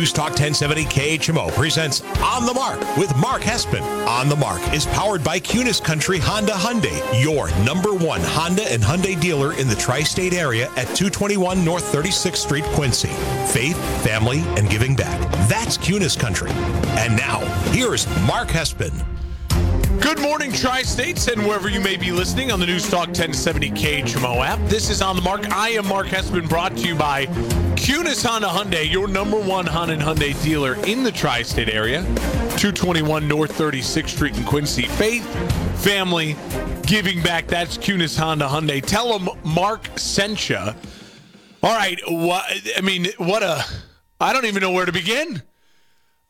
News Talk 1070 KHMO presents On the Mark with Mark Hespen. On the Mark is powered by Kunes Country Honda Hyundai, your number one Honda and Hyundai dealer in the tri state area at 221 North 36th Street, Quincy. Faith, family, and giving back. That's Kunes Country. And now, here's Mark Hespen. Good morning, Tri States, and wherever you may be listening on the News Talk 1070 KHMO app. This is On the Mark. I am Mark Hespen, brought to you by Kunes Honda Hyundai, your number one Honda and Hyundai dealer in the tri state area. 221 North 36th Street in Quincy. Faith, family, giving back. That's Kunes Honda Hyundai. Tell them Mark sent you. All right. What, I mean, what a. I don't even know where to begin.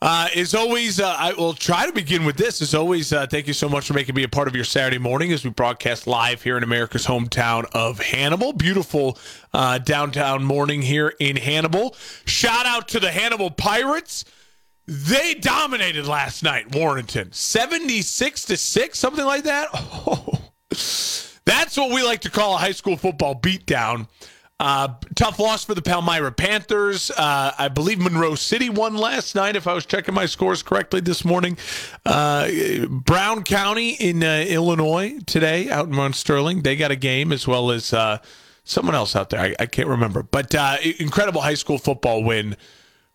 Uh, as always, uh, I will try to begin with this. As always, uh, thank you so much for making me a part of your Saturday morning as we broadcast live here in America's hometown of Hannibal. Beautiful uh, downtown morning here in Hannibal. Shout out to the Hannibal Pirates. They dominated last night, Warrenton. 76 to 6, something like that. Oh, that's what we like to call a high school football beatdown. Uh, tough loss for the Palmyra Panthers. Uh, I believe Monroe City won last night, if I was checking my scores correctly this morning. Uh, Brown County in uh, Illinois today, out in Mount Sterling, they got a game as well as uh, someone else out there. I, I can't remember, but uh, incredible high school football win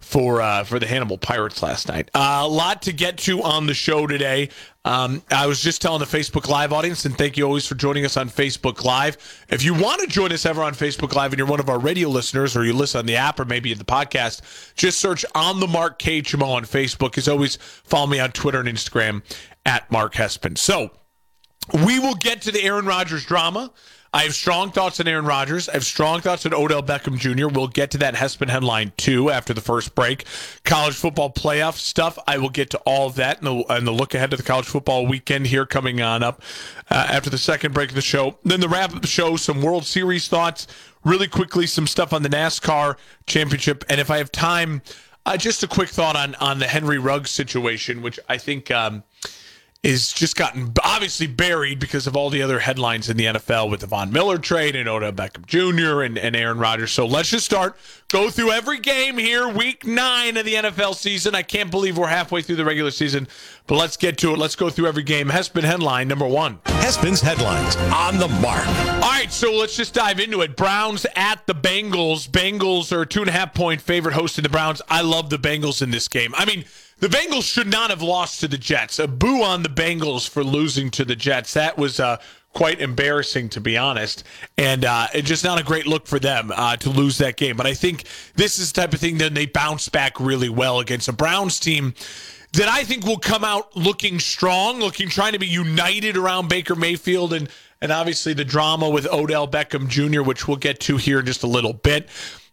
for uh, for the Hannibal Pirates last night. Uh, a lot to get to on the show today. Um, I was just telling the Facebook Live audience, and thank you always for joining us on Facebook Live. If you want to join us ever on Facebook Live and you're one of our radio listeners, or you listen on the app or maybe the podcast, just search on the Mark KHMO on Facebook. As always, follow me on Twitter and Instagram at Mark Hespen. So we will get to the Aaron Rodgers drama. I have strong thoughts on Aaron Rodgers. I have strong thoughts on Odell Beckham Jr. We'll get to that Hespen headline too after the first break. College football playoff stuff. I will get to all of that and the, and the look ahead to the college football weekend here coming on up uh, after the second break of the show. Then the wrap up the show, some World Series thoughts. Really quickly, some stuff on the NASCAR championship. And if I have time, uh, just a quick thought on, on the Henry Ruggs situation, which I think. Um, is just gotten obviously buried because of all the other headlines in the NFL with the Von Miller trade and Odell Beckham Jr. and, and Aaron Rodgers. So let's just start, go through every game here, week nine of the NFL season. I can't believe we're halfway through the regular season, but let's get to it. Let's go through every game. Hespen headline number one. Hespen's headlines on the mark. All right, so let's just dive into it. Browns at the Bengals. Bengals are two and a half point favorite hosting the Browns. I love the Bengals in this game. I mean, the Bengals should not have lost to the Jets. A boo on the Bengals for losing to the Jets. That was uh, quite embarrassing, to be honest, and uh, just not a great look for them uh, to lose that game. But I think this is the type of thing that they bounce back really well against a Browns team that I think will come out looking strong, looking trying to be united around Baker Mayfield and and obviously the drama with Odell Beckham Jr., which we'll get to here in just a little bit.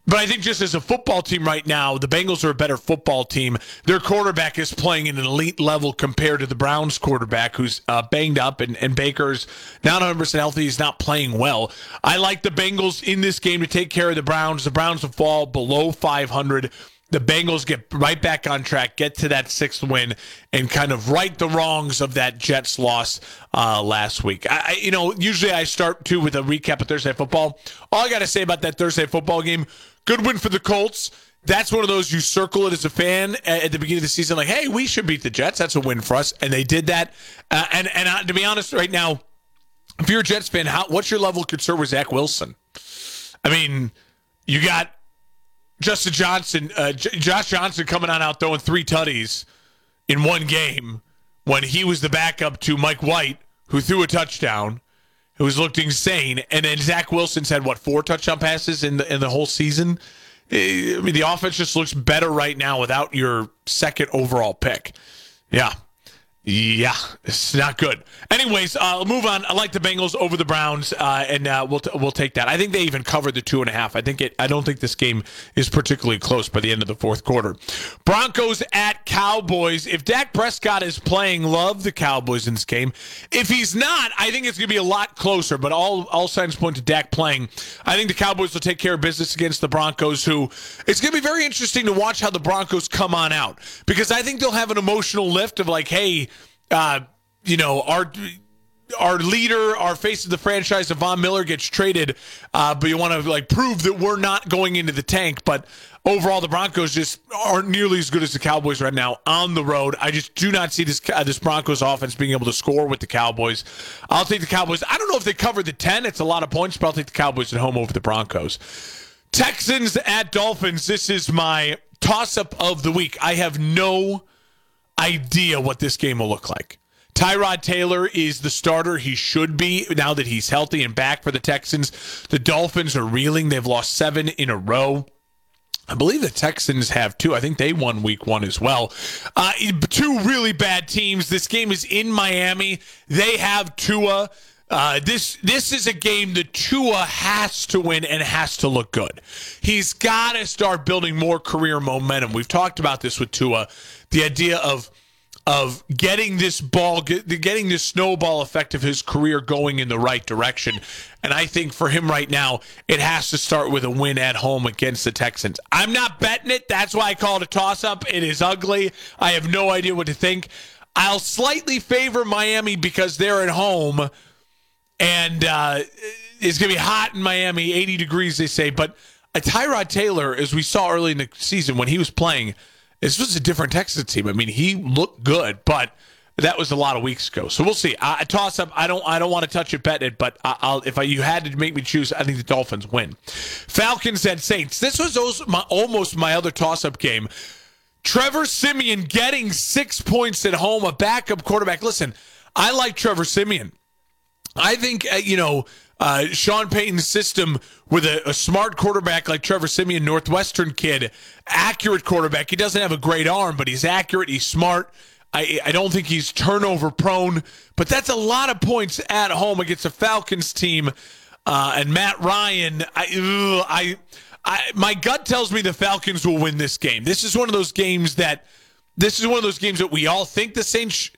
But I think just as a football team right now, the Bengals are a better football team. Their quarterback is playing at an elite level compared to the Browns quarterback, who's uh, banged up, and, and Baker's not 100% healthy. He's not playing well. I like the Bengals in this game to take care of the Browns. The Browns will fall below 500 the Bengals get right back on track, get to that sixth win, and kind of right the wrongs of that Jets loss uh, last week. I, you know, usually I start too with a recap of Thursday football. All I got to say about that Thursday football game Good win for the Colts. That's one of those you circle it as a fan at the beginning of the season, like, hey, we should beat the Jets. That's a win for us, and they did that. Uh, and and uh, to be honest, right now, if you're a Jets fan, how what's your level of concern with Zach Wilson? I mean, you got Justin Johnson, uh, J- Josh Johnson coming on out throwing three tutties in one game when he was the backup to Mike White, who threw a touchdown who's looked insane. And then Zach Wilson's had what four touchdown passes in the in the whole season. Eh, I mean, the offense just looks better right now without your second overall pick. Yeah, yeah, it's not good. Anyways, uh, I'll move on. I like the Bengals over the Browns, uh, and uh, we'll t- we'll take that. I think they even covered the two and a half. I think it. I don't think this game is particularly close by the end of the fourth quarter. Broncos at Cowboys. If Dak Prescott is playing, love the Cowboys in this game. If he's not, I think it's going to be a lot closer. But all all signs point to Dak playing. I think the Cowboys will take care of business against the Broncos. Who it's going to be very interesting to watch how the Broncos come on out because I think they'll have an emotional lift of like, hey uh, you know, our our leader, our face of the franchise, Von Miller gets traded, uh, but you want to like prove that we're not going into the tank. But overall, the Broncos just aren't nearly as good as the Cowboys right now on the road. I just do not see this uh, this Broncos offense being able to score with the Cowboys. I'll take the Cowboys. I don't know if they cover the ten. It's a lot of points, but I'll take the Cowboys at home over the Broncos. Texans at Dolphins. This is my toss up of the week. I have no idea what this game will look like. Tyrod Taylor is the starter. He should be now that he's healthy and back for the Texans. The Dolphins are reeling. They've lost seven in a row. I believe the Texans have two. I think they won week one as well. Uh, two really bad teams. This game is in Miami. They have Tua. Uh, this this is a game that Tua has to win and has to look good. He's got to start building more career momentum. We've talked about this with Tua, the idea of of getting this ball, getting this snowball effect of his career going in the right direction. And I think for him right now, it has to start with a win at home against the Texans. I'm not betting it. That's why I call it a toss up. It is ugly. I have no idea what to think. I'll slightly favor Miami because they're at home and uh, it's going to be hot in Miami, 80 degrees, they say. But a Tyrod Taylor, as we saw early in the season when he was playing, this was a different Texas team. I mean, he looked good, but that was a lot of weeks ago. So we'll see. I toss up. I don't. I don't want to touch it, bet it. But I'll. If I, you had to make me choose, I think the Dolphins win. Falcons and Saints. This was those, my, almost my other toss up game. Trevor Siemian getting six points at home. A backup quarterback. Listen, I like Trevor Siemian. I think uh, you know uh, Sean Payton's system with a, a, smart quarterback like Trevor Siemian, Northwestern kid, accurate quarterback. He doesn't have a great arm, but he's accurate. He's smart. I, I don't think he's turnover prone, but that's a lot of points at home against a Falcons team. Uh, and Matt Ryan, I, ugh, I, I, my gut tells me the Falcons will win this game. This is one of those games that, this is one of those games that we all think the Saints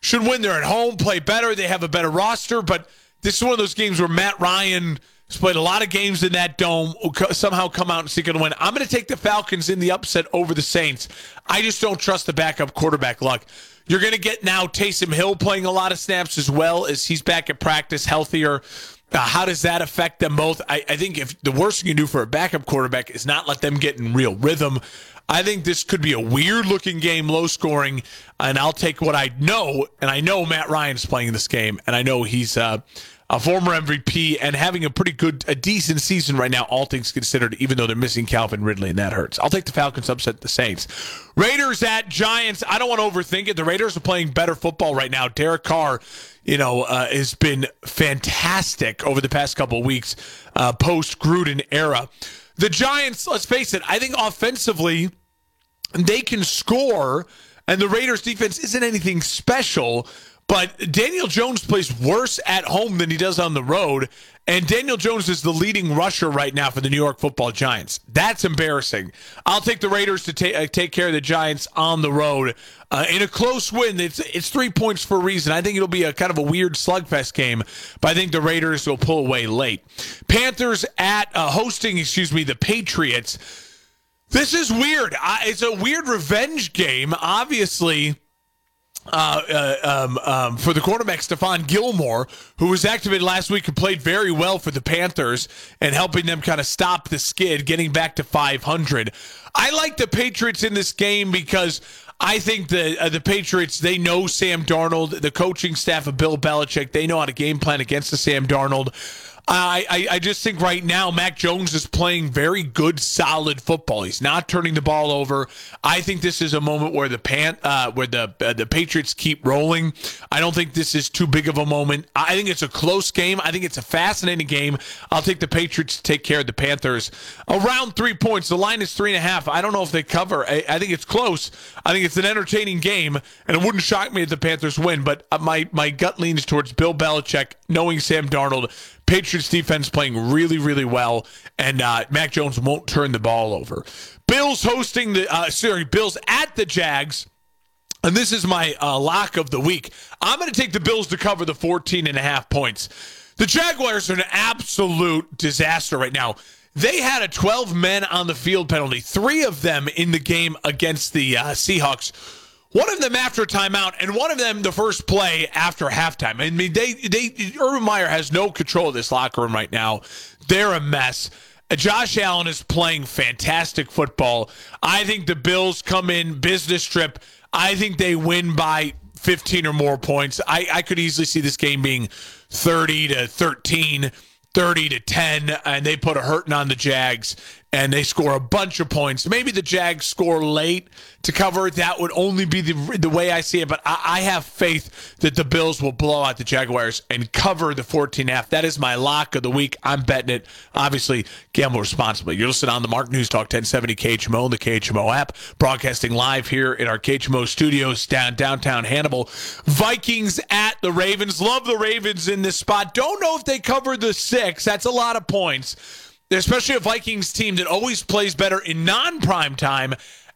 should win. They're at home, play better. They have a better roster, but this is one of those games where Matt Ryan has played a lot of games in that dome, somehow come out and see to win. I'm going to take the Falcons in the upset over the Saints. I just don't trust the backup quarterback luck. You're going to get now Taysom Hill playing a lot of snaps as well as he's back at practice, healthier. Uh, how does that affect them both? I, I, think if the worst you can do for a backup quarterback is not let them get in real rhythm. I think this could be a weird looking game, low scoring, and I'll take what I know. And I know Matt Ryan's playing this game, and I know he's uh, a former MVP and having a pretty good, a decent season right now, all things considered, even though they're missing Calvin Ridley, and that hurts. I'll take the Falcons upset the Saints. Raiders at Giants. I don't want to overthink it. The Raiders are playing better football right now. Derek Carr, you know, uh, has been fantastic over the past couple weeks, uh, post Gruden era. The Giants, let's face it, I think offensively, they can score, and the Raiders' defense isn't anything special. But Daniel Jones plays worse at home than he does on the road. And Daniel Jones is the leading rusher right now for the New York football Giants. That's embarrassing. I'll take the Raiders to ta- uh, take care of the Giants on the road. Uh, in a close win, it's, it's three points for a reason. I think it'll be a kind of a weird slugfest game, but I think the Raiders will pull away late. Panthers at uh, hosting, excuse me, the Patriots. This is weird. it's a weird revenge game. Obviously, uh, uh, um, um, for the quarterback Stephon Gilmore, who was activated last week and played very well for the Panthers and helping them kind of stop the skid, getting back to 500. I like the Patriots in this game because I think the uh, the Patriots they know Sam Darnold, the coaching staff of Bill Belichick, they know how to game plan against the Sam Darnold. I, I, I just think right now Mac Jones is playing very good, solid football. He's not turning the ball over. I think this is a moment where the pan, uh, where the uh, the Patriots keep rolling. I don't think this is too big of a moment. I think it's a close game. I think it's a fascinating game. I'll take the Patriots to take care of the Panthers. Around three points. The line is three and a half. I don't know if they cover. I, I think it's close. I think it's an entertaining game, and it wouldn't shock me if the Panthers win. But uh, my my gut leans towards Bill Belichick, knowing Sam Darnold Patriots defense playing really, really well, and uh, Mac Jones won't turn the ball over. Bills hosting the uh, sorry, Bills at the Jags. And this is my uh, lock of the week. I'm going to take the Bills to cover the 14 and a half points. The Jaguars are an absolute disaster right now. They had a 12 men on the field penalty, three of them in the game against the uh, Seahawks one of them after timeout, and one of them the first play after halftime. I mean, they they Urban Meyer has no control of this locker room right now. They're a mess. Josh Allen is playing fantastic football. I think the Bills come in business trip. I think they win by 15 or more points. I, I could easily see this game being 30 to 13, 30 to 10, and they put a hurting on the Jags and they score a bunch of points. Maybe the Jags score late to cover. That would only be the, the way I see it. But I, I have faith that the Bills will blow out the Jaguars and cover the 14 half. That is my lock of the week. I'm betting it. Obviously, gamble responsibly. You're listening on the Mark News Talk 1070 KHMO and the KHMO app, broadcasting live here in our KHMO studios down downtown Hannibal. Vikings at the Ravens. Love the Ravens in this spot. Don't know if they cover the six. That's a lot of points especially a Vikings team that always plays better in non prime time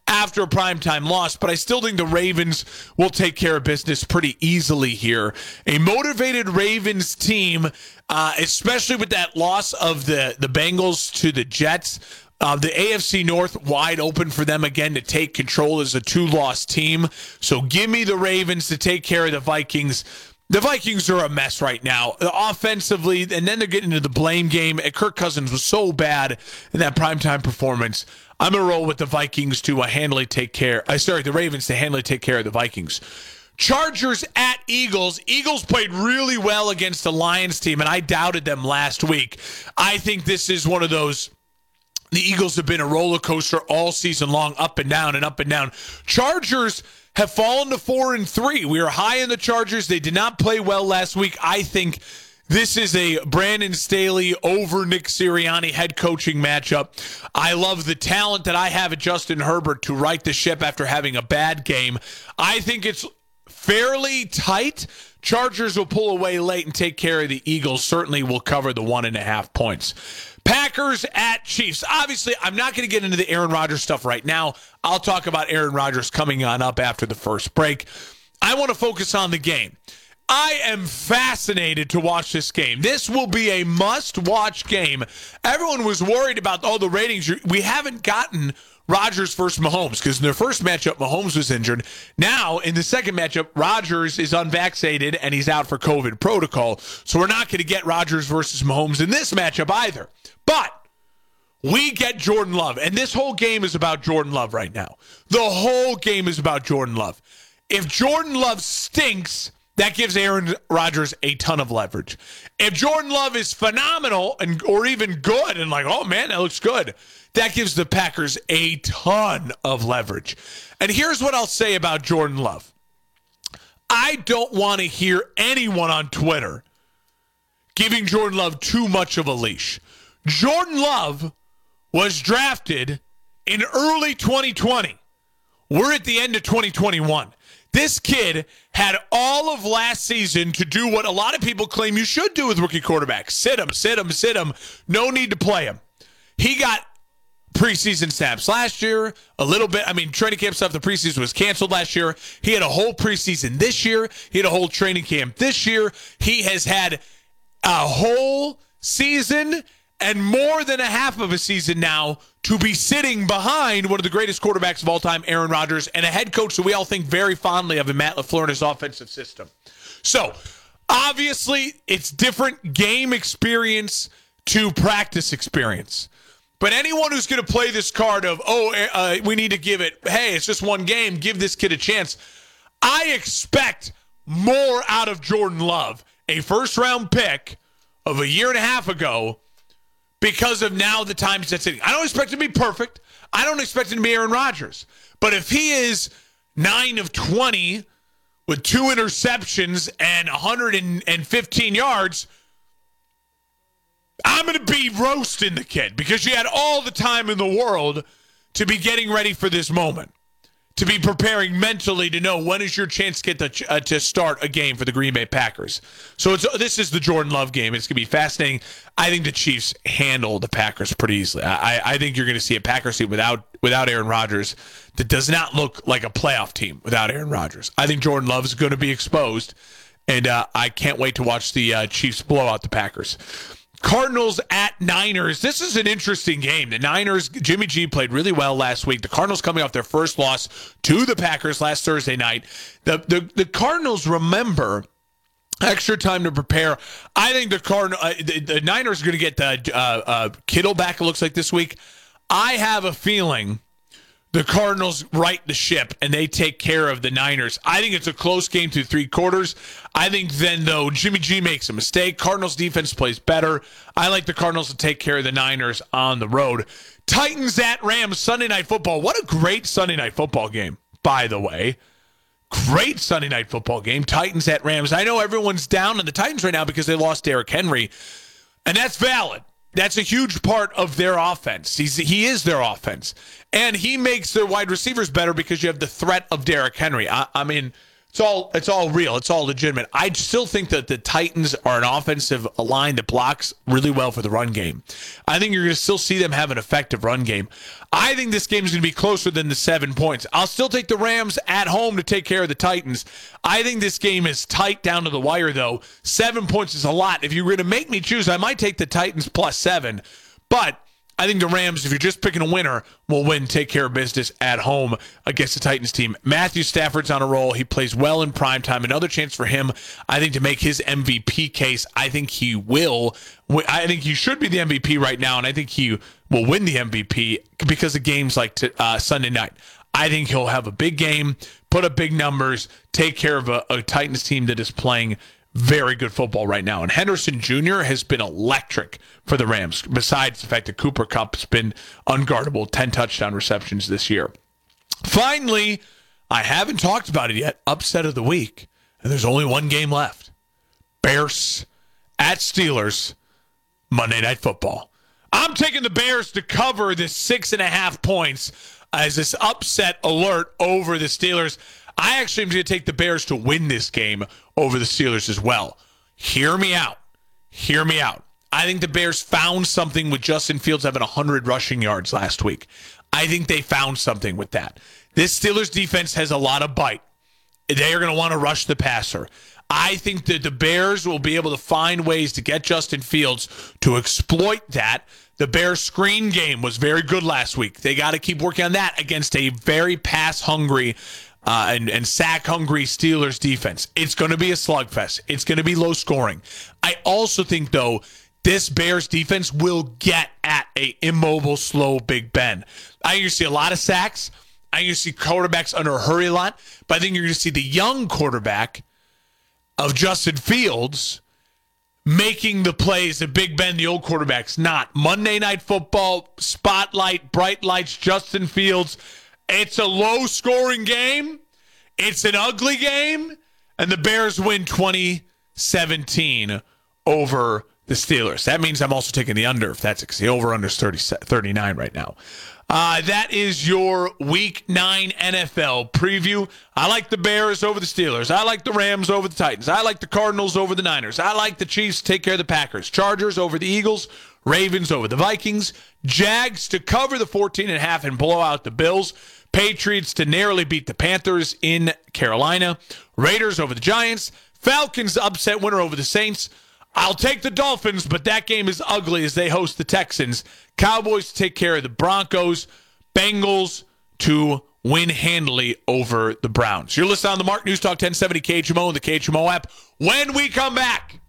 after a primetime loss, but I still think the Ravens will take care of business pretty easily here. A motivated Ravens team, uh, especially with that loss of the, the Bengals to the Jets. Uh, the AFC North wide open for them again to take control as a two loss team. So give me the Ravens to take care of the Vikings. The Vikings are a mess right now, offensively, and then they're getting into the blame game. Kirk Cousins was so bad in that primetime performance. I'm gonna roll with the Vikings to uh, handily take care. I uh, sorry, the Ravens to handily take care of the Vikings. Chargers at Eagles. Eagles played really well against the Lions team, and I doubted them last week. I think this is one of those. The Eagles have been a roller coaster all season long, up and down and up and down. Chargers have fallen to four and three. We are high in the Chargers. They did not play well last week. I think this is a Brandon Staley over Nick Sirianni head coaching matchup. I love the talent that I have at Justin Herbert to right the ship after having a bad game. I think it's fairly tight. Chargers will pull away late and take care of the Eagles. Certainly will cover the one and a half points. Packers at Chiefs. Obviously, I'm not going to get into the Aaron Rodgers stuff right now. I'll talk about Aaron Rodgers coming on up after the first break. I want to focus on the game. I am fascinated to watch this game. This will be a must watch game. Everyone was worried about all the ratings. We haven't gotten Rodgers versus Mahomes because in their first matchup, Mahomes was injured. Now, in the second matchup, Rodgers is unvaccinated and he's out for COVID protocol. So we're not going to get Rodgers versus Mahomes in this matchup either. But we get Jordan Love. And this whole game is about Jordan Love right now. The whole game is about Jordan Love. If Jordan Love stinks, that gives Aaron Rodgers a ton of leverage. If Jordan Love is phenomenal and or even good and like, oh man, that looks good, that gives the Packers a ton of leverage. And here's what I'll say about Jordan Love. I don't want to hear anyone on Twitter giving Jordan Love too much of a leash. Jordan Love was drafted in early 2020. We're at the end of 2021. This kid had all of last season to do what a lot of people claim you should do with rookie quarterbacks sit him, sit him, sit him. No need to play him. He got preseason snaps last year, a little bit. I mean, training camp stuff, the preseason was canceled last year. He had a whole preseason this year. He had a whole training camp this year. He has had a whole season and more than a half of a season now to be sitting behind one of the greatest quarterbacks of all time, Aaron Rodgers, and a head coach that we all think very fondly of in Matt LaFleur and his offensive system. So, obviously, it's different game experience to practice experience. But anyone who's going to play this card of, oh, eh, uh, we need to give it, hey, it's just one game, give this kid a chance. I expect more out of Jordan Love, a first round pick of a year and a half ago because of now the times that's sitting. I don't expect him to be perfect. I don't expect him to be Aaron Rodgers. But if he is nine of 20 with two interceptions and 115 yards, I'm going to be roasting the kid because you had all the time in the world to be getting ready for this moment to be preparing mentally to know when is your chance to get the, uh, to start a game for the Green Bay Packers. So this is the Jordan Love game. It's going to be fascinating. I think the Chiefs handle the Packers pretty easily. I, I think you're going to see a Packers team without without Aaron Rodgers that does not look like a playoff team without Aaron Rodgers. I think Jordan Love is going to be exposed, and uh, I can't wait to watch the uh, Chiefs blow out the Packers. Cardinals at Niners. This is an interesting game. The Niners, Jimmy G played really well last week. The Cardinals coming off their first loss to the Packers last Thursday night. The the, the Cardinals remember extra time to prepare. I think the Cardinal, uh, the, the, Niners are going to get the uh, uh, Kittle back. It looks like this week. I have a feeling the Cardinals right the ship and they take care of the Niners. I think it's a close game through three quarters. I think then, though, Jimmy G makes a mistake. Cardinals defense plays better. I like the Cardinals to take care of the Niners on the road. Titans at Rams Sunday night football. What a great Sunday night football game, by the way. Great Sunday night football game. Titans at Rams. I know everyone's down on the Titans right now because they lost Derrick Henry, and that's valid. That's a huge part of their offense. He's he is their offense, and he makes their wide receivers better because you have the threat of Derrick Henry. I, I mean, it's all it's all real. It's all legitimate. I still think that the Titans are an offensive line that blocks really well for the run game. I think you're going to still see them have an effective run game. I think this game is going to be closer than the seven points. I'll still take the Rams at home to take care of the Titans. I think this game is tight down to the wire, though. Seven points is a lot. If you were going to make me choose, I might take the Titans plus seven, but I think the Rams, if you're just picking a winner, will win, take care of business at home against the Titans team. Matthew Stafford's on a roll. He plays well in prime time. Another chance for him, I think, to make his MVP case. I think he will. I think he should be the MVP right now, and I think he will win the MVP because of games like to, uh, Sunday night. I think he'll have a big game, put up big numbers, take care of a, a Titans team that is playing very good football right now. And Henderson Jr. has been electric for the Rams, besides the fact that Cooper Kupp's been unguardable, 10 touchdown receptions this year. Finally, I haven't talked about it yet. Upset of the week. And there's only one game left Bears at Steelers, Monday Night Football. I'm taking the Bears to cover this six and a half points as this upset alert over the Steelers. I actually am going to take the Bears to win this game over the Steelers as well. Hear me out. Hear me out. I think the Bears found something with Justin Fields having 100 rushing yards last week. I think they found something with that. This Steelers defense has a lot of bite. They are going to want to rush the passer. I think that the Bears will be able to find ways to get Justin Fields to exploit that. The Bears screen game was very good last week. They got to keep working on that against a very pass hungry uh, and, and sack hungry Steelers defense. It's going to be a slugfest. It's going to be low scoring. I also think, though, this Bears defense will get at a immobile, slow Big Ben. I you see a lot of sacks. I think you see quarterbacks under a hurry a lot, but I think you're going to see the young quarterback of Justin Fields making the plays that Big Ben, the old quarterback's not. Monday Night Football, spotlight, bright lights, Justin Fields. It's a low scoring game. It's an ugly game. And the Bears win 2017 over the Steelers. That means I'm also taking the under if that's the over under is 30, 39 right now. Uh, that is your week nine NFL preview. I like the Bears over the Steelers. I like the Rams over the Titans. I like the Cardinals over the Niners. I like the Chiefs take care of the Packers. Chargers over the Eagles. Ravens over the Vikings. Jags to cover the 14 and a half and blow out the Bills. Patriots to narrowly beat the Panthers in Carolina. Raiders over the Giants. Falcons upset winner over the Saints. I'll take the Dolphins, but that game is ugly as they host the Texans. Cowboys to take care of the Broncos. Bengals to win handily over the Browns. You're listening on the Mark News Talk 1070 KHMO and the KHMO app. When we come back,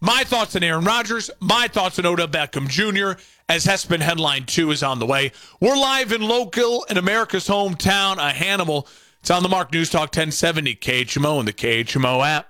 my thoughts on Aaron Rodgers, my thoughts on Odell Beckham Jr., as Hespen Headline 2 is on the way. We're live in local in America's hometown, a Hannibal. It's on the Mark News Talk 1070 KHMO and the KHMO app.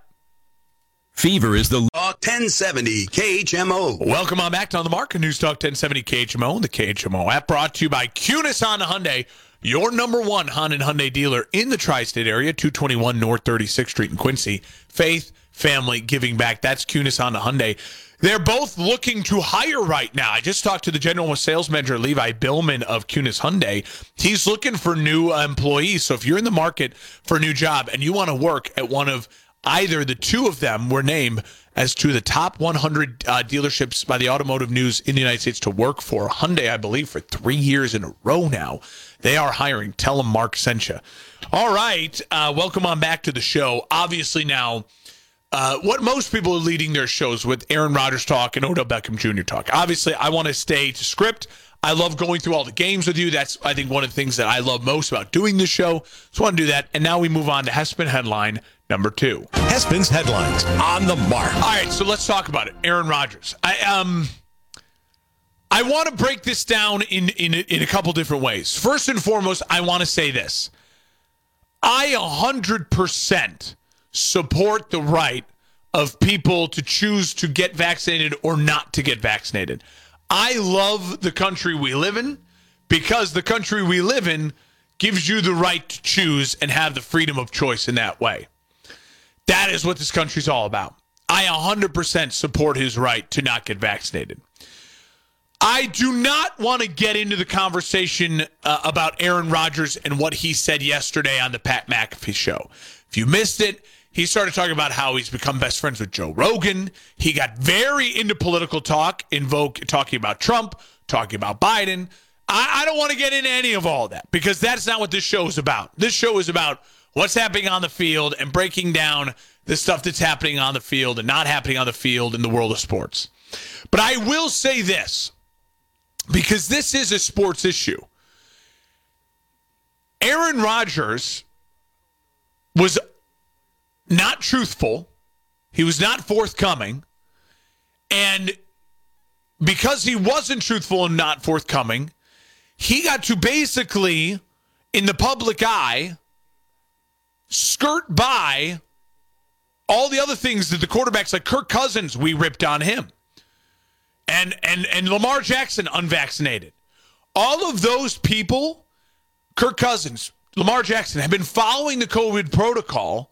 Fever is the Talk 1070 KHMO. Welcome on back to on the Mark News Talk 1070 KHMO and the KHMO app brought to you by Kunes Honda Hyundai, your number one Honda and Hyundai dealer in the tri-state area, 221 North 36th Street in Quincy. Faith, family, giving back. That's Kunes Honda Hyundai. They're both looking to hire right now. I just talked to the general sales manager, Levi Billman of Kunes Hyundai. He's looking for new employees. So if you're in the market for a new job and you want to work at one of either the two of them were named as to the top 100 uh, dealerships by the Automotive News in the United States to work for. Hyundai, I believe, for three years in a row now. They are hiring. Tell them Mark sent you. All right. Uh, welcome on back to the show. Obviously, now uh, what most people are leading their shows with Aaron Rodgers talk and Odell Beckham Jr. talk. Obviously, I want to stay to script. I love going through all the games with you. That's, I think, one of the things that I love most about doing this show. So I want to do that. And now we move on to Hespen headline number two. Hespen's headlines on the mark. All right, so let's talk about it. Aaron Rodgers. I um I want to break this down in in in a couple different ways. First and foremost, I want to say this. I 100% support the right of people to choose to get vaccinated or not to get vaccinated. I love the country we live in because the country we live in gives you the right to choose and have the freedom of choice in that way. That is what this country's all about. I 100% support his right to not get vaccinated. I do not want to get into the conversation uh, about Aaron Rodgers and what he said yesterday on the Pat McAfee show. If you missed it, he started talking about how he's become best friends with Joe Rogan. He got very into political talk, invoke talking about Trump, talking about Biden. I, I don't want to get into any of all that because that's not what this show is about. This show is about what's happening on the field and breaking down the stuff that's happening on the field and not happening on the field in the world of sports. But I will say this because this is a sports issue. Aaron Rodgers was not truthful. He was not forthcoming. And because he wasn't truthful and not forthcoming, he got to basically, in the public eye, skirt by all the other things that the quarterbacks like Kirk Cousins, we ripped on him and and and Lamar Jackson unvaccinated. All of those people, Kirk Cousins, Lamar Jackson, have been following the COVID protocol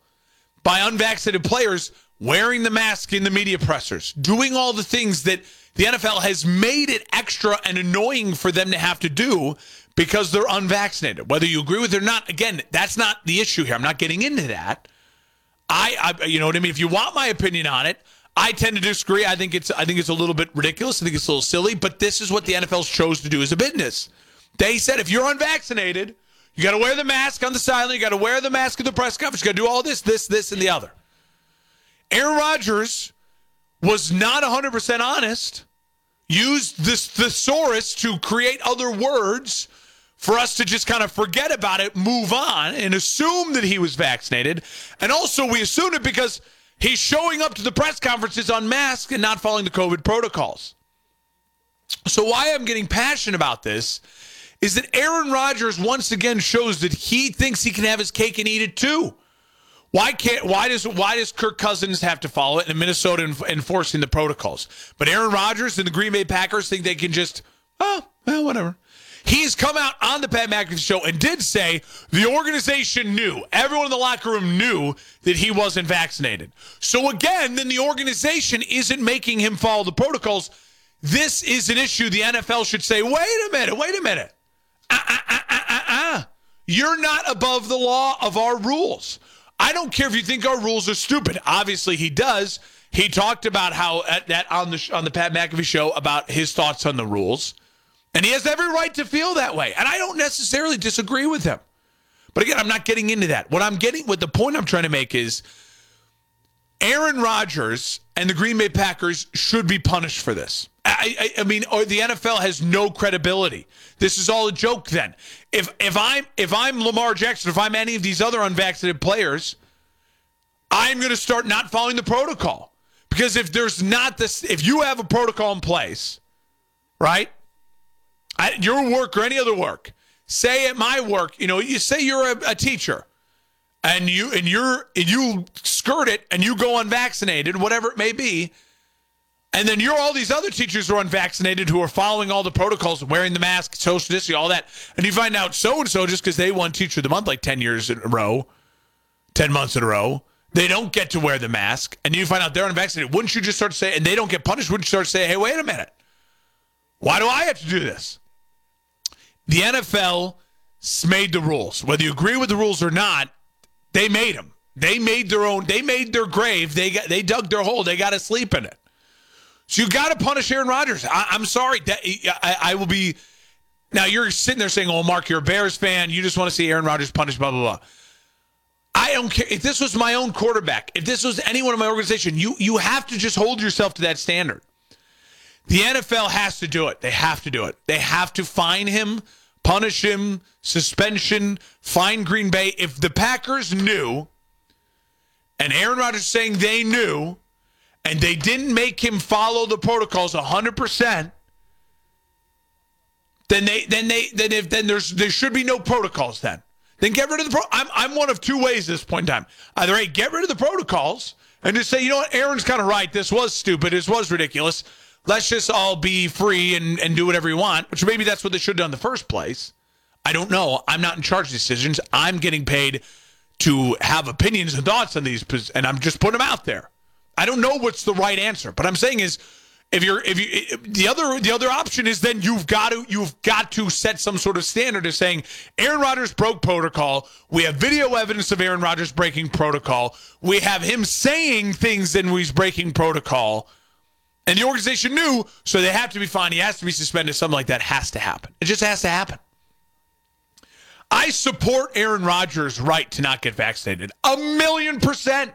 by unvaccinated players wearing the mask in the media pressers, doing all the things that the NFL has made it extra and annoying for them to have to do because they're unvaccinated. Whether you agree with it or not, again, that's not the issue here. I'm not getting into that. I, I you know what I mean? If you want my opinion on it, I tend to disagree. I think it's I think it's a little bit ridiculous. I think it's a little silly, but this is what the NFL chose to do as a business. They said if you're unvaccinated, you got to wear the mask on the sideline, you got to wear the mask at the press conference, you got to do all this, this, this, and the other. Aaron Rodgers was not 100% honest. Used this thesaurus to create other words for us to just kind of forget about it, move on, and assume that he was vaccinated. And also, we assumed it because He's showing up to the press conferences unmasked and not following the COVID protocols. So, why I'm getting passionate about this is that Aaron Rodgers once again shows that he thinks he can have his cake and eat it too. Why can't? Why does? Why does Kirk Cousins have to follow it, in Minnesota enforcing the protocols? But Aaron Rodgers and the Green Bay Packers think they can just, oh, well, whatever. He's come out on the Pat McAfee show and did say the organization knew, everyone in the locker room knew that he wasn't vaccinated. So again, then the organization isn't making him follow the protocols. This is an issue the NFL should say, wait a minute, wait a minute. Ah, ah, ah. You're not above the law of our rules. I don't care if you think our rules are stupid. Obviously, he does. He talked about how at that on the on the Pat McAfee show about his thoughts on the rules. And he has every right to feel that way. And I don't necessarily disagree with him. But again, I'm not getting into that. What I'm getting, what the point I'm trying to make is Aaron Rodgers and the Green Bay Packers should be punished for this. I, I, I, mean, or the NFL has no credibility. This is all a joke. Then, if if I'm if I'm Lamar Jackson, if I'm any of these other unvaccinated players, I'm going to start not following the protocol because if there's not this, if you have a protocol in place, right? at your work or any other work, say at my work, you know, you say you're a, a teacher and you and you're and you skirt it and you go unvaccinated, whatever it may be, and then you're all these other teachers who are unvaccinated who are following all the protocols, wearing the mask, social distancing, all that, and you find out so and so just because they won Teacher of the Month like ten years in a row, ten months in a row. They don't get to wear the mask, and you find out they're unvaccinated. Wouldn't you just start to say, and they don't get punished? Wouldn't you start to say, "Hey, wait a minute, why do I have to do this?" the NFL made the rules. Whether you agree with the rules or not, they made them. They made their own. They made their grave. They got. They dug their hole. They got to sleep in it. So you got to punish Aaron Rodgers. I, am sorry. That, I, I, will be. Now you're sitting there saying, "Oh, Mark, you're a Bears fan. You just want to see Aaron Rodgers punished." Blah blah blah. I don't care if this was my own quarterback, if this was anyone in my organization, you you have to just hold yourself to that standard. The NFL has to do it. They have to do it. They have to fine him, punish him, suspension, fine Green Bay. If the Packers knew, and Aaron Rodgers saying they knew, and they didn't make him follow the protocols 100%, then they then they then if then there's there should be no protocols then. Then get rid of the pro. I'm I'm one of two ways at this point in time. Either a get rid of the protocols and just say, you know what, Aaron's kind of right. This was stupid. This was ridiculous. Let's just all be free and, and do whatever you want. Which maybe that's what they should have done in the first place. I don't know. I'm not in charge of decisions. I'm getting paid to have opinions and thoughts on these, and I'm just putting them out there. I don't know what's the right answer, but I'm saying is if you're if you the other the other option is then you've got to you've got to set some sort of standard of saying Aaron Rodgers broke protocol. We have video evidence of Aaron Rodgers breaking protocol. We have him saying things and he's breaking protocol. And the organization knew, so they have to be fined. He has to be suspended. Something like that has to happen. It just has to happen. I support Aaron Rodgers' right to not get vaccinated. A million percent.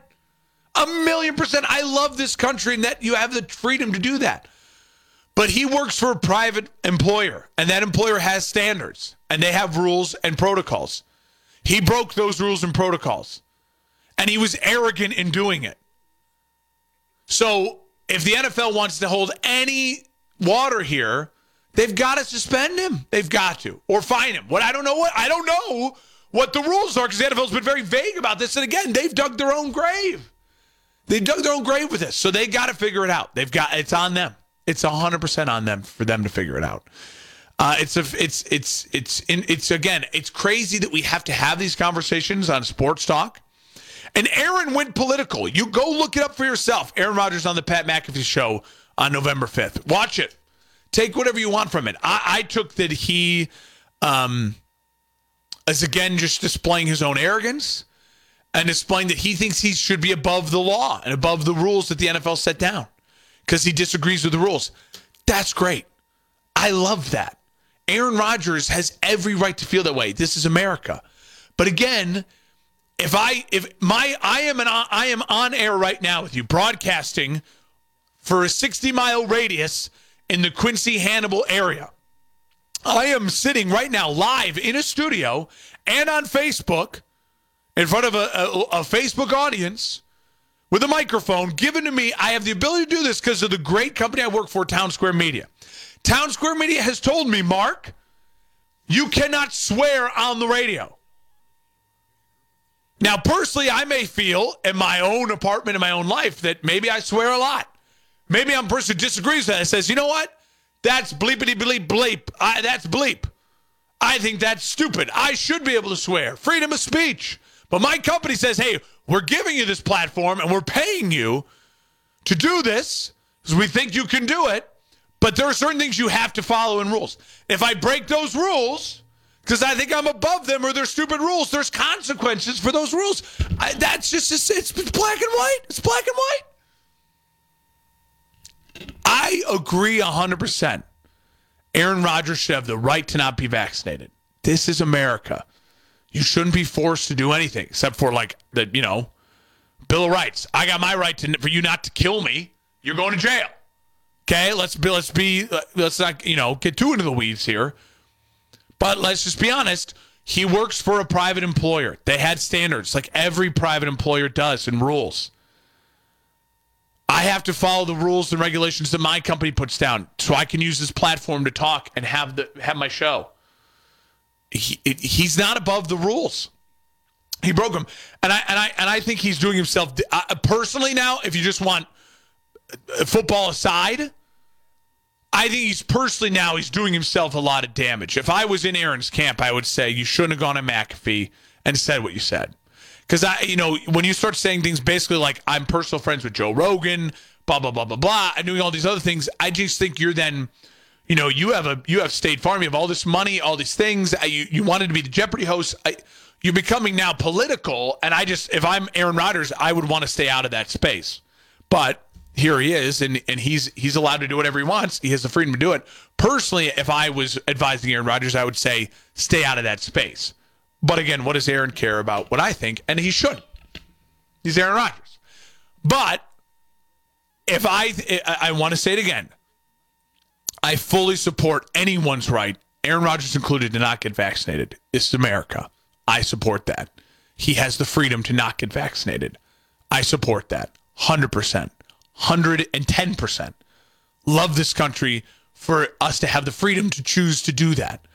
A million percent. I love this country and that you have the freedom to do that. But he works for a private employer, and that employer has standards, and they have rules and protocols. He broke those rules and protocols, and he was arrogant in doing it. So, if the NFL wants to hold any water here, they've got to suspend him. They've got to, or fine him. What I don't know what I don't know what the rules are because the NFL's been very vague about this, and again, they've dug their own grave. They dug their own grave with this, so they got to figure it out. They've got it's on them. It's hundred percent on them for them to figure it out. Uh, it's a, it's it's it's it's again, it's crazy that we have to have these conversations on sports talk. And Aaron went political. You go look it up for yourself. Aaron Rodgers on the Pat McAfee show on November fifth. Watch it. Take whatever you want from it. I, I took that he um, is again just displaying his own arrogance and explain that he thinks he should be above the law and above the rules that the NFL set down because he disagrees with the rules. That's great. I love that. Aaron Rodgers has every right to feel that way. This is America. But again, if I if my I am an I am on air right now with you broadcasting for a 60 mile radius in the Quincy Hannibal area. I am sitting right now live in a studio and on Facebook in front of a, a, a Facebook audience with a microphone given to me. I have the ability to do this because of the great company I work for, Townsquare Media. Townsquare Media has told me, Mark, you cannot swear on the radio. Now, personally, I may feel in my own apartment, in my own life, that maybe I swear a lot. Maybe I'm a person who disagrees with that and says, you know what? That's bleepity bleep bleep. I, that's bleep. I think that's stupid. I should be able to swear. Freedom of speech. But my company says, hey, we're giving you this platform and we're paying you to do this because we think you can do it. But there are certain things you have to follow in rules. If I break those rules, because I think I'm above them or they're stupid rules, there's consequences for those rules. I, that's just, it's, it's black and white. It's black and white. I agree 100%. Aaron Rodgers should have the right to not be vaccinated. This is America. You shouldn't be forced to do anything except for like the, you know, Bill of Rights. I got my right to for you not to kill me. You're going to jail. Okay, let's be let's be let's not you know get too into the weeds here. But let's just be honest. He works for a private employer. They had standards like every private employer does and rules. I have to follow the rules and regulations that my company puts down so I can use this platform to talk and have the have my show he, he's not above the rules. He broke them, and I and I and I think he's doing himself uh, personally now. If you just want uh, football aside, I think he's personally now he's doing himself a lot of damage. If I was in Aaron's camp, I would say you shouldn't have gone to McAfee and said what you said, because I you know when you start saying things basically like I'm personal friends with Joe Rogan, blah blah blah blah blah, and doing all these other things, I just think you're then you know, you have a you have State Farm, you have all this money, all these things. Uh, you you wanted to be the Jeopardy host. I, you're becoming now political, and I just if I'm Aaron Rodgers, I would want to stay out of that space. But here he is, and and he's he's allowed to do whatever he wants. He has the freedom to do it. Personally, if I was advising Aaron Rodgers, I would say stay out of that space. But again, what does Aaron care about what I think? And he should. He's Aaron Rodgers. But if I, I want to say it again, I fully support anyone's right, Aaron Rodgers included, to not get vaccinated. Is America. I support that. He has the freedom to not get vaccinated. I support that 100%, 110%. Love this country for us to have the freedom to choose to do that.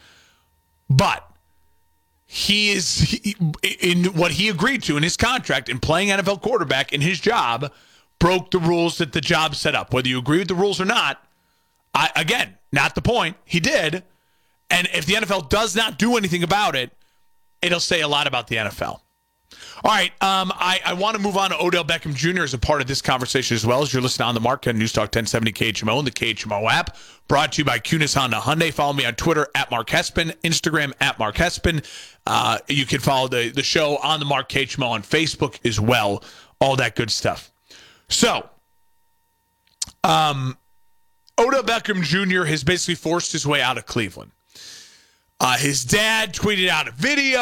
But he is in what he agreed to in his contract in playing NFL quarterback in his job broke the rules that the job set up. Whether you agree with the rules or not, I, again, not the point. He did. And if the NFL does not do anything about it, it'll say a lot about the NFL. All right, um, I, I want to move on to Odell Beckham Jr. as a part of this conversation as well as you're listening on the Mark on News Talk 1070 KHMO and the KHMO app. Brought to you by Kunes Honda Hyundai. Follow me on Twitter at Mark Hespen, Instagram at Mark Hespen. Uh, you can follow the, the show on the Mark KHMO on Facebook as well. All that good stuff. So, um, Odell Beckham Jr. has basically forced his way out of Cleveland. Uh, his dad tweeted out a video.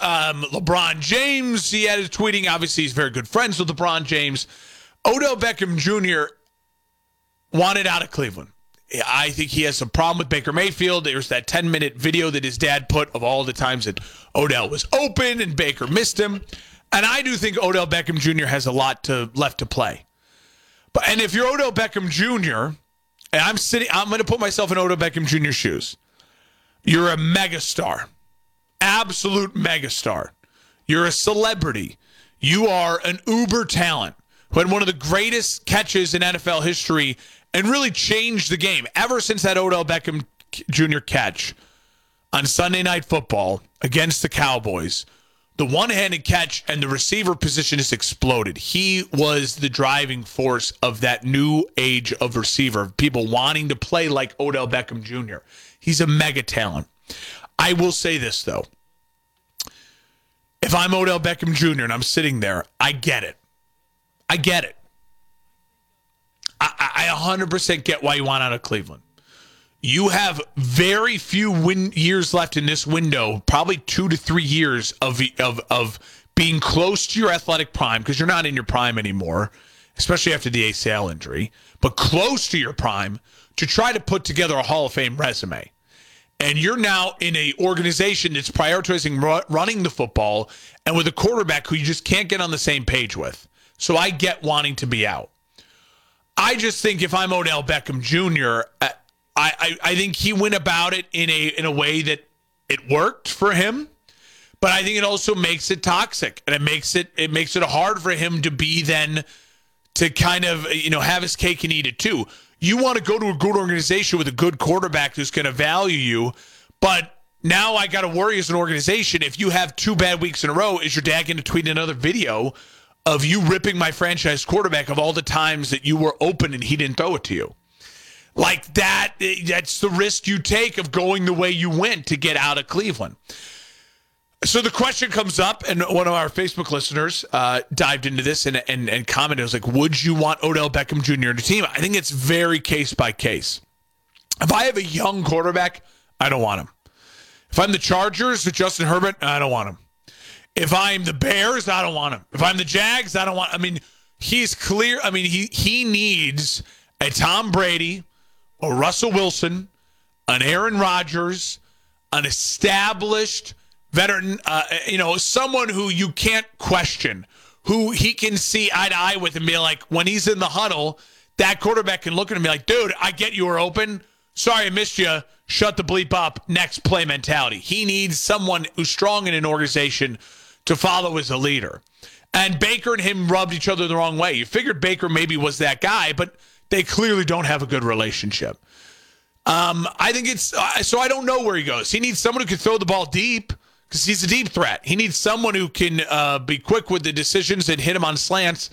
Um, LeBron James, he his tweeting. Obviously, he's very good friends with LeBron James. Odell Beckham Jr. wanted out of Cleveland. I think he has some problem with Baker Mayfield. There's that 10 minute video that his dad put of all the times that Odell was open and Baker missed him. And I do think Odell Beckham Jr. has a lot to left to play. But and if you're Odell Beckham Jr., and I'm sitting, I'm going to put myself in Odell Beckham Jr.'s shoes. You're a megastar, absolute megastar. You're a celebrity. You are an uber talent who had one of the greatest catches in NFL history and really changed the game ever since that Odell Beckham Jr. catch on Sunday Night Football against the Cowboys. The one handed catch and the receiver position has exploded. He was the driving force of that new age of receiver, people wanting to play like Odell Beckham Jr. He's a mega talent. I will say this, though. If I'm Odell Beckham Jr. and I'm sitting there, I get it. I get it. I, I 100% get why you want out of Cleveland. You have very few win years left in this window, probably two to three years of of of being close to your athletic prime because you're not in your prime anymore, especially after the ACL injury, but close to your prime to try to put together a Hall of Fame resume. And you're now in a organization that's prioritizing running the football and with a quarterback who you just can't get on the same page with. So I get wanting to be out. I just think if I'm Odell Beckham Jr., I, I, I think he went about it in a in a way that it worked for him. But I think it also makes it toxic and it makes it it makes it hard for him to be then to kind of you know have his cake and eat it too. You want to go to a good organization with a good quarterback who's going to value you, but now I got to worry as an organization if you have two bad weeks in a row, is your dad going to tweet another video of you ripping my franchise quarterback of all the times that you were open and he didn't throw it to you? Like that, that's the risk you take of going the way you went to get out of Cleveland. So the question comes up, and one of our Facebook listeners uh, dived into this and, and, and commented, was like, would you want Odell Beckham Jr. in the team? I think it's very case by case. If I have a young quarterback, I don't want him. If I'm the Chargers with Justin Herbert, I don't want him. If I'm the Bears, I don't want him. If I'm the Jags, I don't want. I mean, he's clear. I mean, he he needs a Tom Brady, a Russell Wilson, an Aaron Rodgers, an established veteran, uh, you know, someone who you can't question, who he can see eye to eye with and be like, when he's in the huddle, that quarterback can look at him and be like, dude, I get you were open. Sorry, I missed you. Shut the bleep up. Next play mentality. He needs someone who's strong in an organization to follow as a leader. And Baker and him rubbed each other the wrong way. You figured Baker maybe was that guy, but they clearly don't have a good relationship. Um, I think it's uh, so I don't know where he goes. He needs someone who can throw the ball deep because he's a deep threat. He needs someone who can uh, be quick with the decisions and hit him on slants.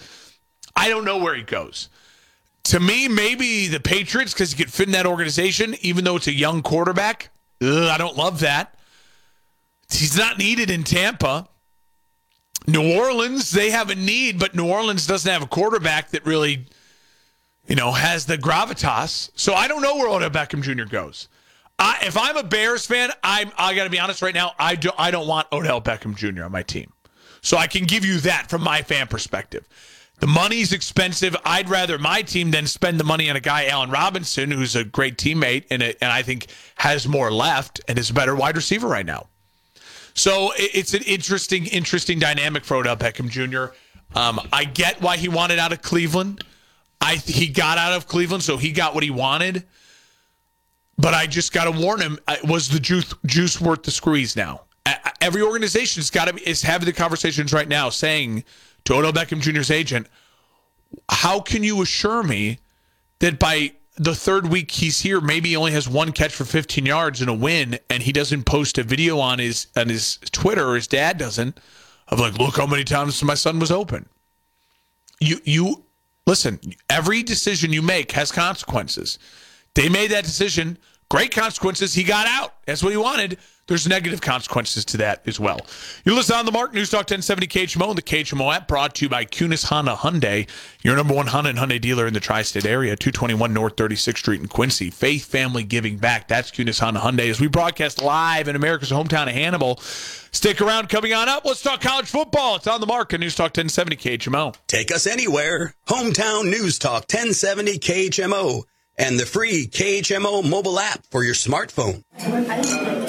I don't know where he goes. To me, maybe the Patriots because he could fit in that organization, even though it's a young quarterback. Ugh, I don't love that. He's not needed in Tampa. New Orleans, they have a need, but New Orleans doesn't have a quarterback that really, you know, has the gravitas. So I don't know where Odell Beckham Jr. goes. I, if I'm a Bears fan, I'm I got to be honest right now. I do I don't want Odell Beckham Jr. on my team, so I can give you that from my fan perspective. The money's expensive. I'd rather my team than spend the money on a guy, Allen Robinson, who's a great teammate and, a, and I think has more left and is a better wide receiver right now. So it's an interesting, interesting dynamic for Odell Beckham Jr. Um, I get why he wanted out of Cleveland. I he got out of Cleveland, so he got what he wanted. But I just got to warn him: was the juice juice worth the squeeze? Now, every organization's got to is having the conversations right now, saying to Odell Beckham Jr.'s agent, "How can you assure me that by the third week he's here, maybe he only has one catch for 15 yards and a win, and he doesn't post a video on his on his Twitter, or his dad doesn't, of like, look how many times my son was open. You you listen. Every decision you make has consequences. They made that decision. Great consequences. He got out. That's what he wanted. There's negative consequences to that as well. You listen on the Mark News Talk 1070 KHMO and the KHMO app brought to you by Kunes Honda Hyundai, your number one Honda and Hyundai dealer in the tri-state area, 221 North 36th Street in Quincy. Faith Family Giving Back. That's Kunes Honda Hyundai as we broadcast live in America's hometown of Hannibal. Stick around. Coming on up, let's talk college football. It's on the Mark on News Talk 1070 KHMO. Take us anywhere. Hometown News Talk 1070 KHMO and the free KHMO mobile app for your smartphone.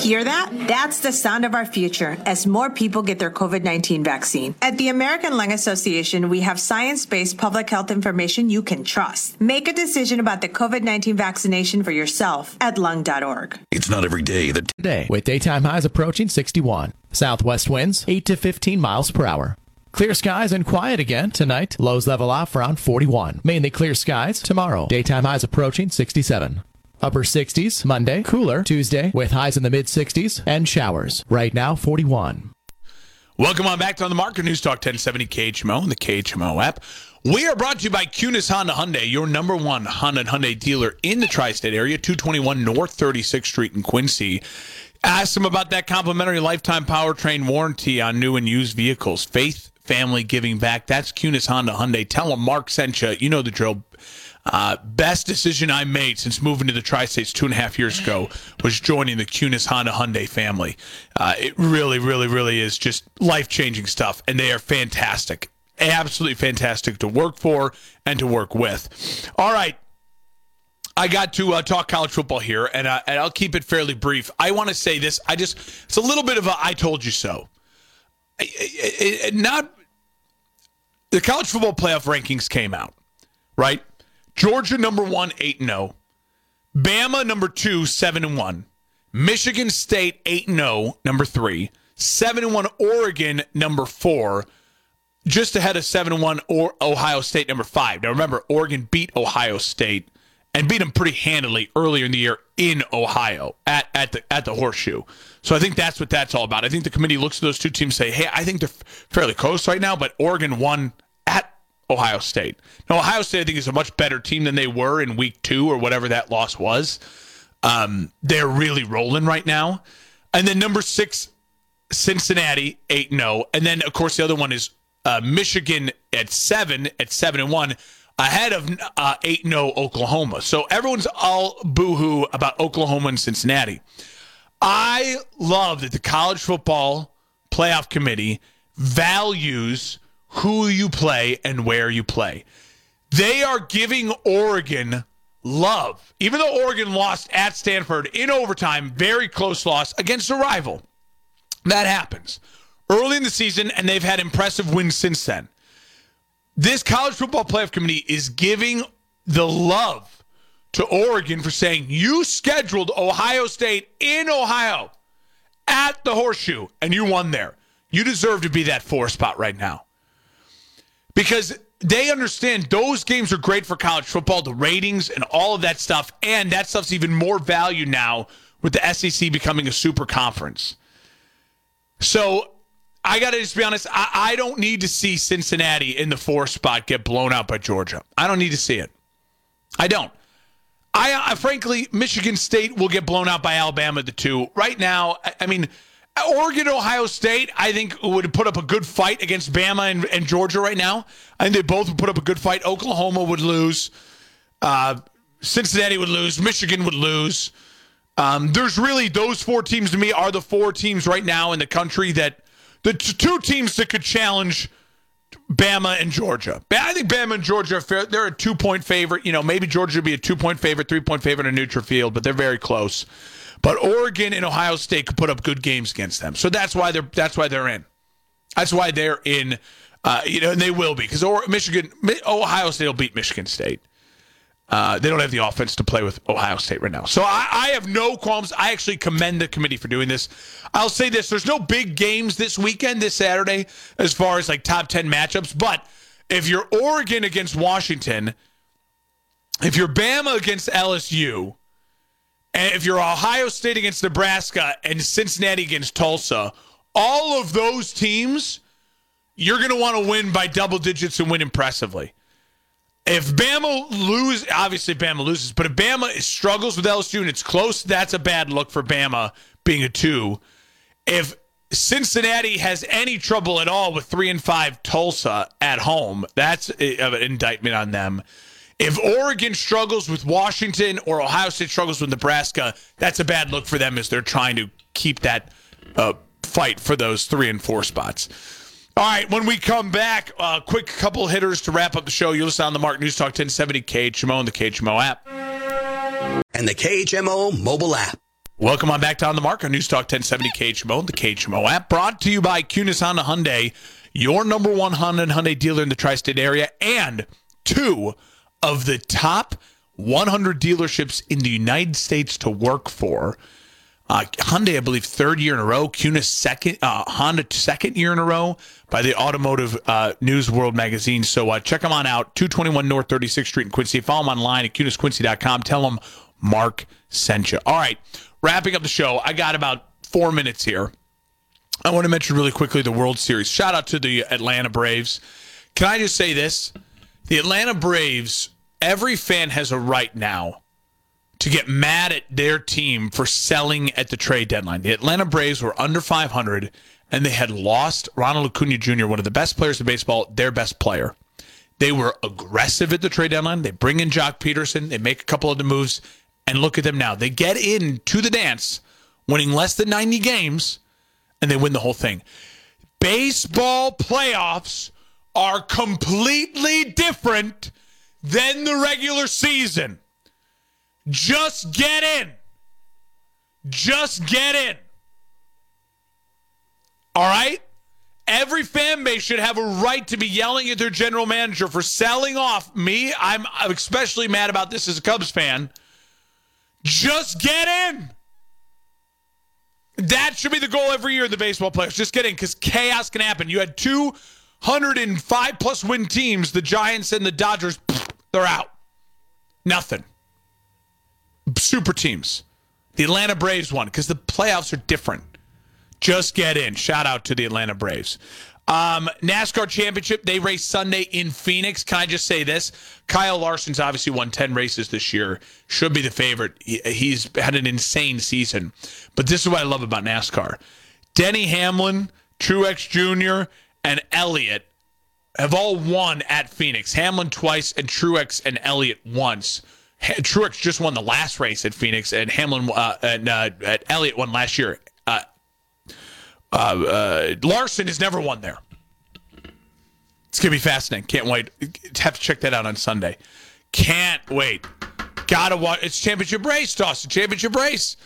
Hear that? That's the sound of our future as more people get their COVID 19 vaccine. At the American Lung Association, we have science based public health information you can trust. Make a decision about the COVID 19 vaccination for yourself at lung.org. It's not every day that. Today, with daytime highs approaching 61. Southwest winds 8 to 15 miles per hour. Clear skies and quiet again tonight. Lows level off around 41. Mainly clear skies tomorrow. Daytime highs approaching 67. Upper 60s Monday, cooler Tuesday with highs in the mid 60s and showers. Right now 41. Welcome on back to on the Market News Talk 1070 KHMO and the KHMO app. We are brought to you by Kunes Honda Hyundai, your number one Honda and Hyundai dealer in the tri-state area, 221 North 36th Street in Quincy. Ask them about that complimentary lifetime powertrain warranty on new and used vehicles. Faith family giving back. That's Kunes Honda Hyundai. Tell them Mark sent you. You know the drill. Uh, best decision I made since moving to the Tri-States two and a half years ago was joining the Kunes Honda Hyundai family. Uh, it really, really, really is just life-changing stuff, and they are fantastic. Absolutely fantastic to work for and to work with. All right. I got to uh, talk college football here, and, uh, and I'll keep it fairly brief. I want to say this. I just, it's a little bit of a I told you so. not the college football playoff rankings came out, right? Georgia number one, eight and zero. Bama number two, seven and one. Michigan State eight and zero, number three. Seven and one Oregon number four, just ahead of seven and one or Ohio State number five. Now remember, Oregon beat Ohio State and beat them pretty handily earlier in the year in Ohio at, at the at the horseshoe. So I think that's what that's all about. I think the committee looks at those two teams and say, hey, I think they're fairly close right now, but Oregon won at Ohio State. Now Ohio State I think is a much better team than they were in week two or whatever that loss was. Um, they're really rolling right now. And then number six, Cincinnati, 8 0. And then, of course, the other one is uh, Michigan at seven, at seven and one ahead of uh, 8 0 Oklahoma. So everyone's all boohoo about Oklahoma and Cincinnati. I love that the college football playoff committee values who you play and where you play. They are giving Oregon love, even though Oregon lost at Stanford in overtime, very close loss against a rival. That happens early in the season, and they've had impressive wins since then this college football playoff committee is giving the love to Oregon for saying you scheduled Ohio State in Ohio at the horseshoe and you won there. You deserve to be that four spot right now. Because they understand those games are great for college football, the ratings and all of that stuff. And that stuff's even more value now with the SEC becoming a super conference. So I got to just be honest. I, I, don't need to see Cincinnati in the four spot get blown out by Georgia. I don't need to see it. I don't. I, I frankly, Michigan State will get blown out by Alabama the two. Right now, I, I mean, Oregon, Ohio State, I think would put up a good fight against Bama and, and, Georgia right now. I think they both would put up a good fight. Oklahoma would lose. Uh, Cincinnati would lose. Michigan would lose. Um, there's really those four teams to me are the four teams right now in the country that the t- two teams that could challenge Bama and Georgia. I think Bama and Georgia are fair. They're a two point favorite. You know, maybe Georgia would be a two point favorite, three point favorite in a neutral field, but they're very close. But Oregon and Ohio State could put up good games against them, so that's why they're that's why they're in. That's why they're in. Uh, you know, and they will be because Michigan, Ohio State will beat Michigan State. Uh, they don't have the offense to play with Ohio State right now. So I, I, have no qualms. I actually commend the committee for doing this. I'll say this there's no big games this weekend, this Saturday, as far as like top 10 matchups. But if you're Oregon against Washington, if you're Bama against LSU, and if you're Ohio State against Nebraska and Cincinnati against Tulsa, all of those teams, you're going to want to win by double digits and win impressively. If Bama lose, obviously Bama loses, but if Bama struggles with LSU and it's close, that's a bad look for Bama being a two. If Cincinnati has any trouble at all with three and five Tulsa at home, that's an indictment on them. If Oregon struggles with Washington or Ohio State struggles with Nebraska, that's a bad look for them as they're trying to keep that uh, fight for those three and four spots. All right, when we come back, a uh, quick couple hitters to wrap up the show. You'll listen on the Mark News Talk 1070 KHMO and the KHMO app. And the KHMO mobile app. Welcome on back to On the Mark on News Talk 1070 KHMO, and the KHMO app. Brought to you by Kunes Honda Hyundai, your number one Honda and Hyundai dealer in the tri state area, and two of the top 100 dealerships in the United States to work for. Uh, Hyundai, I believe, third year in a row. Kunes second, uh, Honda second year in a row by the Automotive uh, News World magazine. So uh, check them on out. 221 North 36th Street in Quincy. Follow them online at kunesquincy.com. Tell them Mark sent you. All right, wrapping up the show. I got about four minutes here. I want to mention really quickly the World Series. Shout out to the Atlanta Braves. Can I just say this? The Atlanta Braves, every fan has a right now to get mad at their team for selling at the trade deadline. The Atlanta Braves were under 500 and they had lost Ronald Acuna Jr., one of the best players in baseball, their best player. They were aggressive at the trade deadline. They bring in Joc Pederson, they make a couple of the moves, and look at them now. They get into the dance, winning less than 90 games, and they win the whole thing. Baseball playoffs are completely different than the regular season. Just get in. Just get in. All right? Every fan base should have a right to be yelling at their general manager for selling off me. I'm especially mad about this as a Cubs fan. Just get in. That should be the goal every year in the baseball players. Just get in because chaos can happen. You had 205 plus win teams, the Giants and the Dodgers, they're out. Nothing super teams. The Atlanta Braves won because the playoffs are different. Just get in. Shout out to the Atlanta Braves. Um, NASCAR Championship, they race Sunday in Phoenix. Can I just say this? Kyle Larson's obviously won 10 races this year. Should be the favorite. He, he's had an insane season. But this is what I love about NASCAR Denny Hamlin, Truex Jr., and Elliott have all won at Phoenix. Hamlin twice, and Truex and Elliott once. Truex just won the last race at Phoenix, and Hamlin uh, and uh, Elliott won last year. Uh, uh, uh, Larson has never won there. It's gonna be fascinating. Can't wait. Have to check that out on Sunday. Can't wait. Gotta watch. It's championship race, Dawson. Championship race.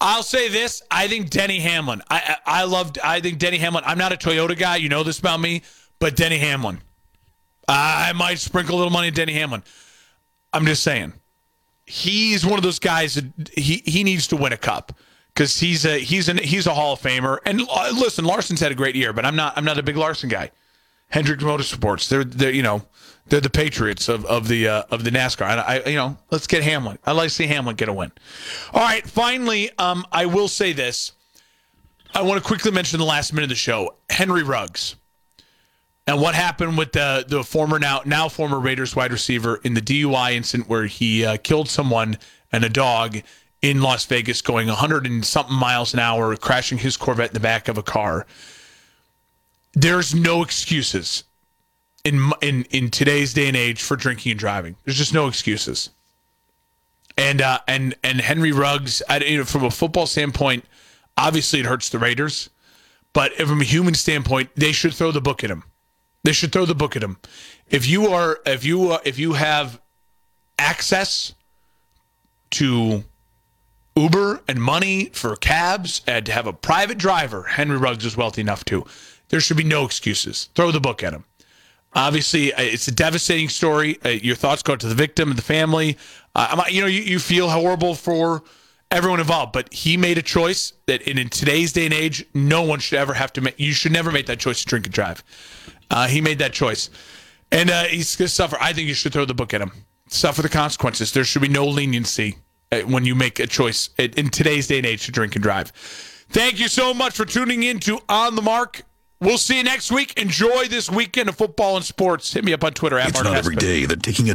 I'll say this. I think Denny Hamlin. I I, I loved. I think Denny Hamlin. I'm not a Toyota guy. You know this about me. But Denny Hamlin. I might sprinkle a little money in Denny Hamlin. I'm just saying he's one of those guys that he, he needs to win a cup because he's a he's an he's a Hall of Famer. And uh, listen, Larson's had a great year, but I'm not I'm not a big Larson guy. Hendrick Motorsports, they're they're you know they're the Patriots of of the uh, of the NASCAR. I, I, you know let's get Hamlin. I like to see Hamlin get a win. All right, finally, um, I will say this. I want to quickly mention the last minute of the show. Henry Ruggs. And what happened with the the former now now former Raiders wide receiver in the DUI incident where he uh, killed someone and a dog in Las Vegas, going 100 and something miles an hour, crashing his Corvette in the back of a car. There's no excuses in in in today's day and age for drinking and driving. There's just no excuses. And uh, and and Henry Ruggs, I, you know, from a football standpoint, obviously it hurts the Raiders, but from a human standpoint, they should throw the book at him. They should throw the book at him. If you are, if you uh, if you have access to Uber and money for cabs and to have a private driver, Henry Ruggs is wealthy enough to. There should be no excuses. Throw the book at him. Obviously, uh, it's a devastating story. Uh, your thoughts go to the victim and the family. Uh, you know, you, you feel horrible for everyone involved, but he made a choice that in, in today's day and age, no one should ever have to make. You should never make that choice to drink and drive. Uh, he made that choice, and uh, he's going to suffer. I think you should throw the book at him. Suffer the consequences. There should be no leniency uh, when you make a choice in today's day and age to drink and drive. Thank you so much for tuning in to On the Mark. We'll see you next week. Enjoy this weekend of football and sports. Hit me up on Twitter at it's Mark not Hespen. every day that taking a